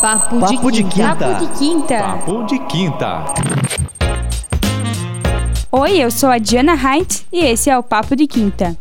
Papo, Papo de, quinta. Papo de quinta. Papo de quinta. Oi, eu sou a Diana Heinz e esse é o Papo de Quinta.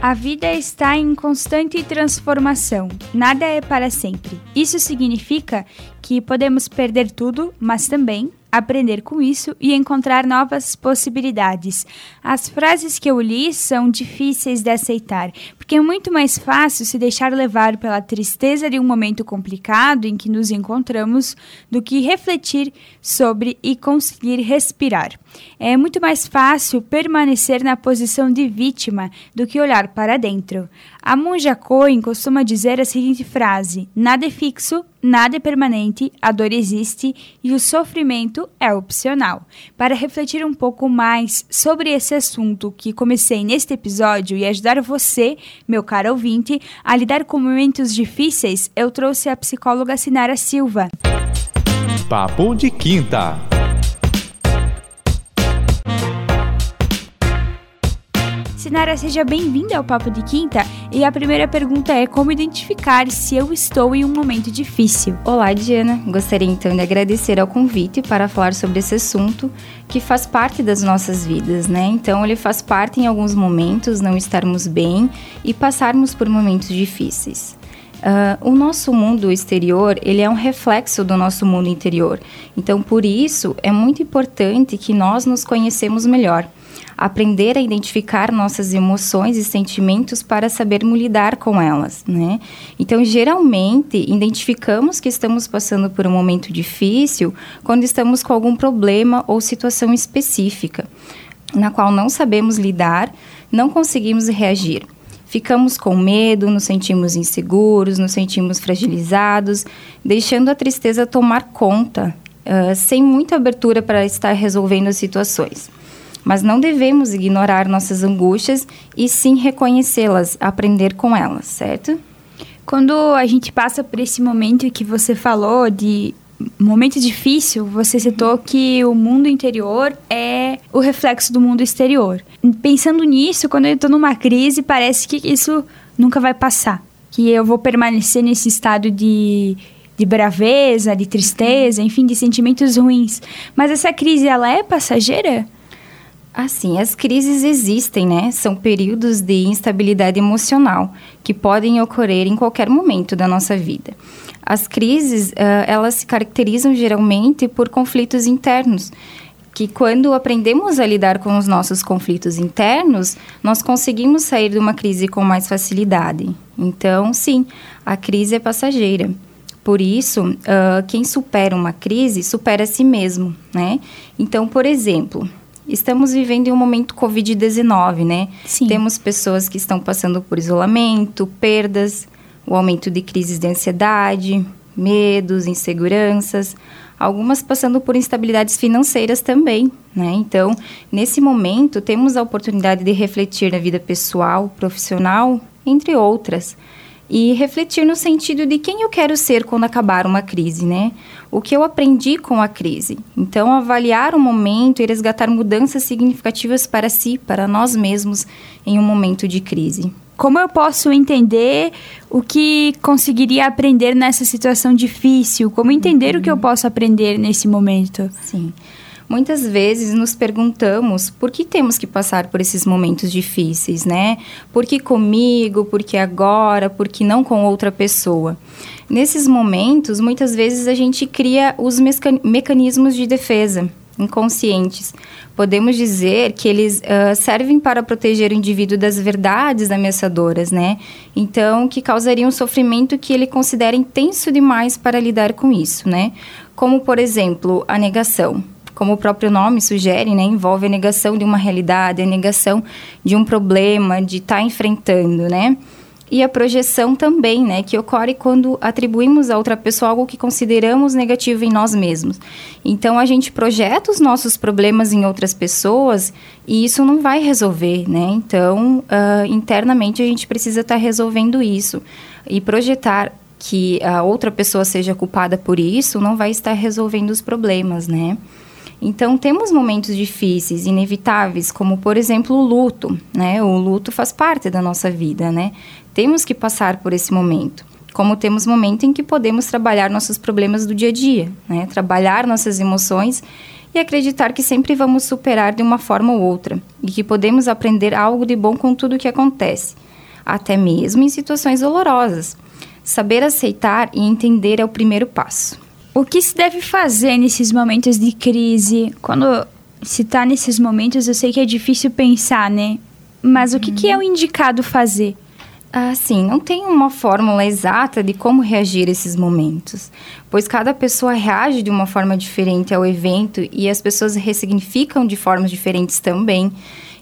A vida está em constante transformação. Nada é para sempre. Isso significa que podemos perder tudo, mas também aprender com isso e encontrar novas possibilidades. As frases que eu li são difíceis de aceitar, porque é muito mais fácil se deixar levar pela tristeza de um momento complicado em que nos encontramos do que refletir sobre e conseguir respirar. É muito mais fácil permanecer na posição de vítima do que olhar para dentro. A monja Cohen costuma dizer a seguinte frase: Nada é fixo, nada é permanente, a dor existe e o sofrimento é opcional. Para refletir um pouco mais sobre esse assunto que comecei neste episódio e ajudar você, meu caro ouvinte, a lidar com momentos difíceis, eu trouxe a psicóloga Sinara Silva. Papo de Quinta. Sinara, seja bem-vinda ao Papo de Quinta. E a primeira pergunta é como identificar se eu estou em um momento difícil. Olá, Diana. Gostaria então de agradecer ao convite para falar sobre esse assunto que faz parte das nossas vidas, né? Então, ele faz parte em alguns momentos não estarmos bem e passarmos por momentos difíceis. Uh, o nosso mundo exterior ele é um reflexo do nosso mundo interior. Então, por isso é muito importante que nós nos conhecemos melhor aprender a identificar nossas emoções e sentimentos para sabermos lidar com elas, né? Então, geralmente, identificamos que estamos passando por um momento difícil quando estamos com algum problema ou situação específica, na qual não sabemos lidar, não conseguimos reagir. Ficamos com medo, nos sentimos inseguros, nos sentimos fragilizados, deixando a tristeza tomar conta, uh, sem muita abertura para estar resolvendo as situações mas não devemos ignorar nossas angústias e sim reconhecê-las, aprender com elas, certo? Quando a gente passa por esse momento que você falou de momento difícil, você citou que o mundo interior é o reflexo do mundo exterior. Pensando nisso, quando eu estou numa crise, parece que isso nunca vai passar. Que eu vou permanecer nesse estado de, de braveza, de tristeza, enfim, de sentimentos ruins. Mas essa crise, ela é passageira? Assim, as crises existem, né? São períodos de instabilidade emocional que podem ocorrer em qualquer momento da nossa vida. As crises, uh, elas se caracterizam geralmente por conflitos internos, que quando aprendemos a lidar com os nossos conflitos internos, nós conseguimos sair de uma crise com mais facilidade. Então, sim, a crise é passageira. Por isso, uh, quem supera uma crise supera a si mesmo, né? Então, por exemplo, estamos vivendo em um momento Covid-19, né? Sim. Temos pessoas que estão passando por isolamento, perdas, o aumento de crises de ansiedade, medos, inseguranças, algumas passando por instabilidades financeiras também, né? Então, nesse momento, temos a oportunidade de refletir na vida pessoal, profissional, entre outras e refletir no sentido de quem eu quero ser quando acabar uma crise, né? O que eu aprendi com a crise. Então, avaliar o momento e resgatar mudanças significativas para si, para nós mesmos, em um momento de crise. Como eu posso entender o que conseguiria aprender nessa situação difícil? Como entender uhum. o que eu uhum. posso aprender nesse momento? Sim. Muitas vezes nos perguntamos por que temos que passar por esses momentos difíceis, né? Por que comigo? Por que agora? Por que não com outra pessoa? Nesses momentos, muitas vezes a gente cria os mecanismos de defesa inconscientes. Podemos dizer que eles uh, servem para proteger o indivíduo das verdades ameaçadoras, né? Então, que causariam um sofrimento que ele considera intenso demais para lidar com isso, né? Como, por exemplo, a negação como o próprio nome sugere, né, envolve a negação de uma realidade, a negação de um problema, de estar tá enfrentando, né? E a projeção também, né, que ocorre quando atribuímos a outra pessoa algo que consideramos negativo em nós mesmos. Então a gente projeta os nossos problemas em outras pessoas e isso não vai resolver, né? Então uh, internamente a gente precisa estar tá resolvendo isso e projetar que a outra pessoa seja culpada por isso não vai estar resolvendo os problemas, né? Então, temos momentos difíceis, inevitáveis, como, por exemplo, o luto, né? O luto faz parte da nossa vida, né? temos que passar por esse momento. Como temos momento em que podemos trabalhar nossos problemas do dia a dia, né? trabalhar nossas emoções e acreditar que sempre vamos superar de uma forma ou outra e que podemos aprender algo de bom com tudo o que acontece, até mesmo em situações dolorosas. Saber aceitar e entender é o primeiro passo. O que se deve fazer nesses momentos de crise? Quando se está nesses momentos, eu sei que é difícil pensar, né? Mas o que, que é o indicado fazer? Ah, sim, não tem uma fórmula exata de como reagir a esses momentos, pois cada pessoa reage de uma forma diferente ao evento e as pessoas ressignificam de formas diferentes também.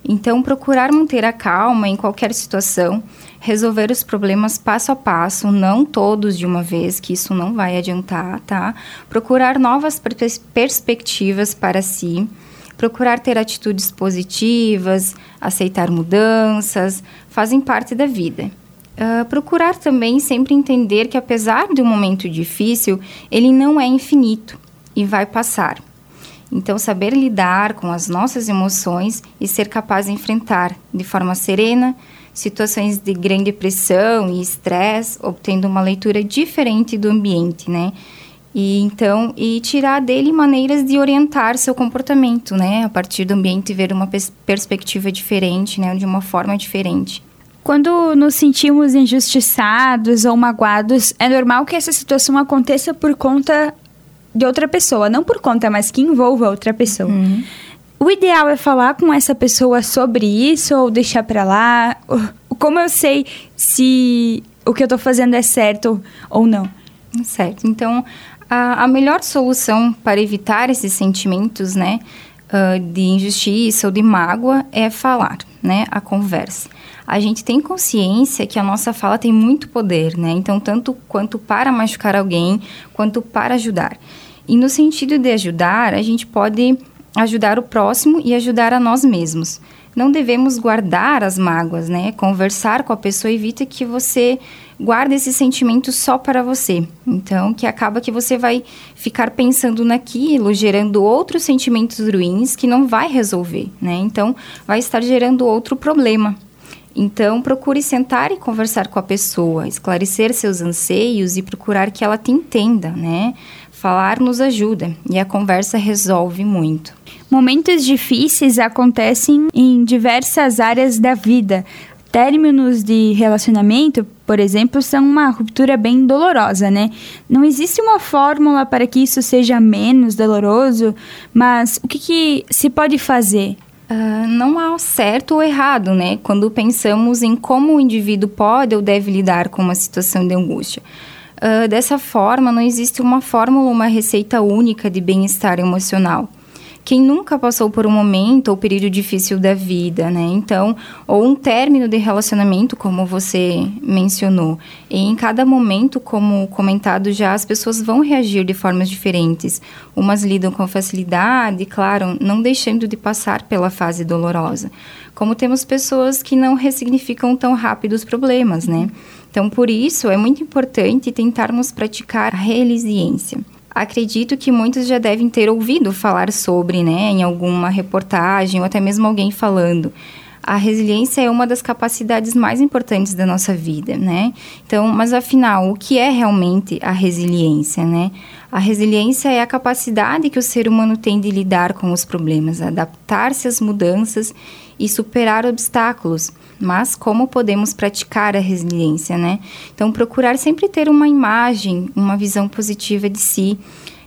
Então, procurar manter a calma em qualquer situação, resolver os problemas passo a passo, não todos de uma vez, que isso não vai adiantar, tá? Procurar novas pers perspectivas para si procurar ter atitudes positivas, aceitar mudanças, fazem parte da vida. Uh, procurar também sempre entender que, apesar de um momento difícil, ele não é infinito e vai passar. Então, saber lidar com as nossas emoções e ser capaz de enfrentar de forma serena situações de grande pressão e estresse, obtendo uma leitura diferente do ambiente, né? E então, e tirar dele maneiras de orientar seu comportamento, né? A partir do ambiente ver uma pers perspectiva diferente, né? De uma forma diferente. Quando nos sentimos injustiçados ou magoados, é normal que essa situação aconteça por conta de outra pessoa, não por conta, mas que envolva outra pessoa. Uhum. O ideal é falar com essa pessoa sobre isso ou deixar para lá. Como eu sei se o que eu tô fazendo é certo ou não? Certo. Então, a, a melhor solução para evitar esses sentimentos, né, uh, de injustiça ou de mágoa é falar, né, a conversa. A gente tem consciência que a nossa fala tem muito poder, né? Então, tanto quanto para machucar alguém, quanto para ajudar. E no sentido de ajudar, a gente pode ajudar o próximo e ajudar a nós mesmos não devemos guardar as mágoas, né? Conversar com a pessoa evita que você guarde esse sentimento só para você. Então, que acaba que você vai ficar pensando naquilo, gerando outros sentimentos ruins que não vai resolver, né? Então, vai estar gerando outro problema. Então, procure sentar e conversar com a pessoa, esclarecer seus anseios e procurar que ela te entenda, né? Falar nos ajuda e a conversa resolve muito. Momentos difíceis acontecem em diversas áreas da vida. Términos de relacionamento, por exemplo, são uma ruptura bem dolorosa, né? Não existe uma fórmula para que isso seja menos doloroso, mas o que, que se pode fazer? Uh, não há certo ou errado, né? Quando pensamos em como o indivíduo pode ou deve lidar com uma situação de angústia. Uh, dessa forma, não existe uma fórmula uma receita única de bem-estar emocional quem nunca passou por um momento ou período difícil da vida, né? Então, ou um término de relacionamento, como você mencionou. E em cada momento, como comentado já, as pessoas vão reagir de formas diferentes. Umas lidam com facilidade, claro, não deixando de passar pela fase dolorosa. Como temos pessoas que não ressignificam tão rápido os problemas, né? Então, por isso, é muito importante tentarmos praticar a resiliência acredito que muitos já devem ter ouvido falar sobre, né, em alguma reportagem ou até mesmo alguém falando. A resiliência é uma das capacidades mais importantes da nossa vida, né? Então, mas afinal, o que é realmente a resiliência, né? A resiliência é a capacidade que o ser humano tem de lidar com os problemas, adaptar-se às mudanças e superar obstáculos. Mas como podemos praticar a resiliência, né? Então, procurar sempre ter uma imagem, uma visão positiva de si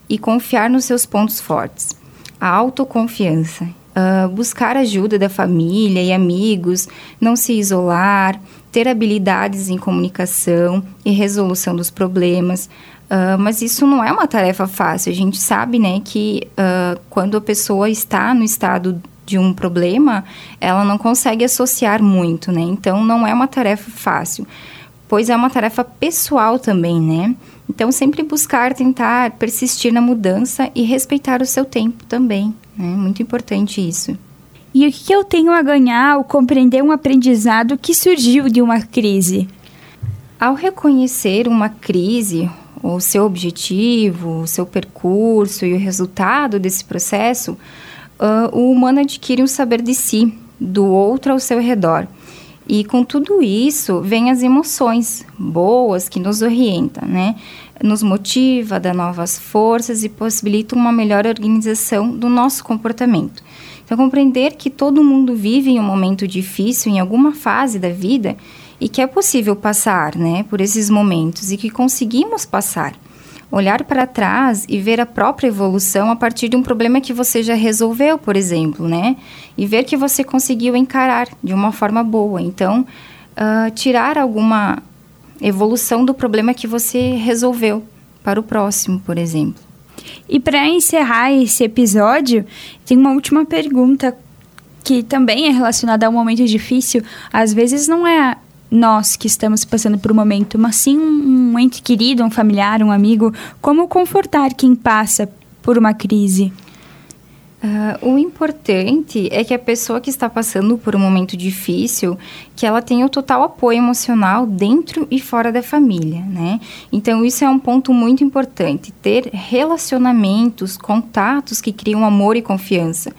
e confiar nos seus pontos fortes. A autoconfiança. Uh, buscar ajuda da família e amigos, não se isolar, ter habilidades em comunicação e resolução dos problemas, Uh, mas isso não é uma tarefa fácil. A gente sabe, né, que uh, quando a pessoa está no estado de um problema, ela não consegue associar muito, né? Então, não é uma tarefa fácil, pois é uma tarefa pessoal também, né? Então, sempre buscar tentar persistir na mudança e respeitar o seu tempo também, né? Muito importante isso. E o que eu tenho a ganhar ao compreender um aprendizado que surgiu de uma crise? Ao reconhecer uma crise o seu objetivo, o seu percurso e o resultado desse processo, uh, o humano adquire um saber de si, do outro ao seu redor. E com tudo isso, vem as emoções boas que nos orientam, né? Nos motiva, dá novas forças e possibilita uma melhor organização do nosso comportamento. Então, compreender que todo mundo vive em um momento difícil em alguma fase da vida e que é possível passar, né, por esses momentos e que conseguimos passar. Olhar para trás e ver a própria evolução a partir de um problema que você já resolveu, por exemplo, né? E ver que você conseguiu encarar de uma forma boa. Então, uh, tirar alguma evolução do problema que você resolveu para o próximo, por exemplo. E para encerrar esse episódio, tem uma última pergunta que também é relacionada a um momento difícil. Às vezes não é nós que estamos passando por um momento, mas sim um, ente querido, um familiar, um amigo. Como confortar quem passa por uma crise? Uh, o importante é que a pessoa que está passando por um momento difícil, que ela tenha o total apoio emocional dentro e fora da família, né? Então isso é um ponto muito importante, ter relacionamentos, contatos que criam amor e confiança.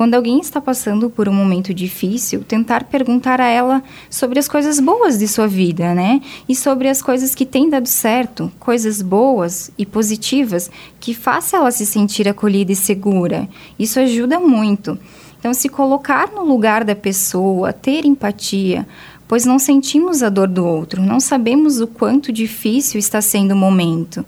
Quando alguém está passando por um momento difícil, tentar perguntar a ela sobre as coisas boas de sua vida, né? E sobre as coisas que têm dado certo, coisas boas e positivas que façam ela se sentir acolhida e segura. Isso ajuda muito. Então, se colocar no lugar da pessoa, ter empatia, pois não sentimos a dor do outro, não sabemos o quanto difícil está sendo o momento.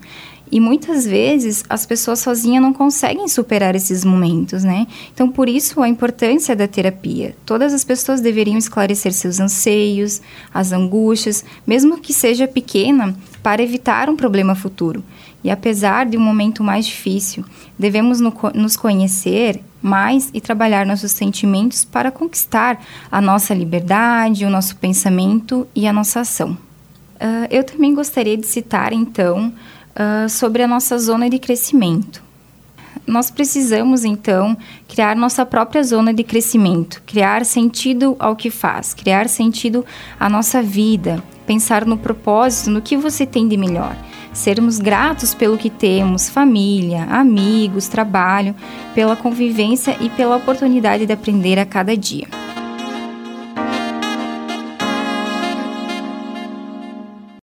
E muitas vezes as pessoas sozinhas não conseguem superar esses momentos, né? Então, por isso a importância da terapia. Todas as pessoas deveriam esclarecer seus anseios, as angústias, mesmo que seja pequena, para evitar um problema futuro. E apesar de um momento mais difícil, devemos no, nos conhecer mais e trabalhar nossos sentimentos para conquistar a nossa liberdade, o nosso pensamento e a nossa ação. Uh, eu também gostaria de citar, então, uh, sobre a nossa zona de crescimento. Nós precisamos, então, criar nossa própria zona de crescimento, criar sentido ao que faz, criar sentido à nossa vida, pensar no propósito, no que você tem de melhor. Sermos gratos pelo que temos, família, amigos, trabalho, pela convivência e pela oportunidade de aprender a cada dia.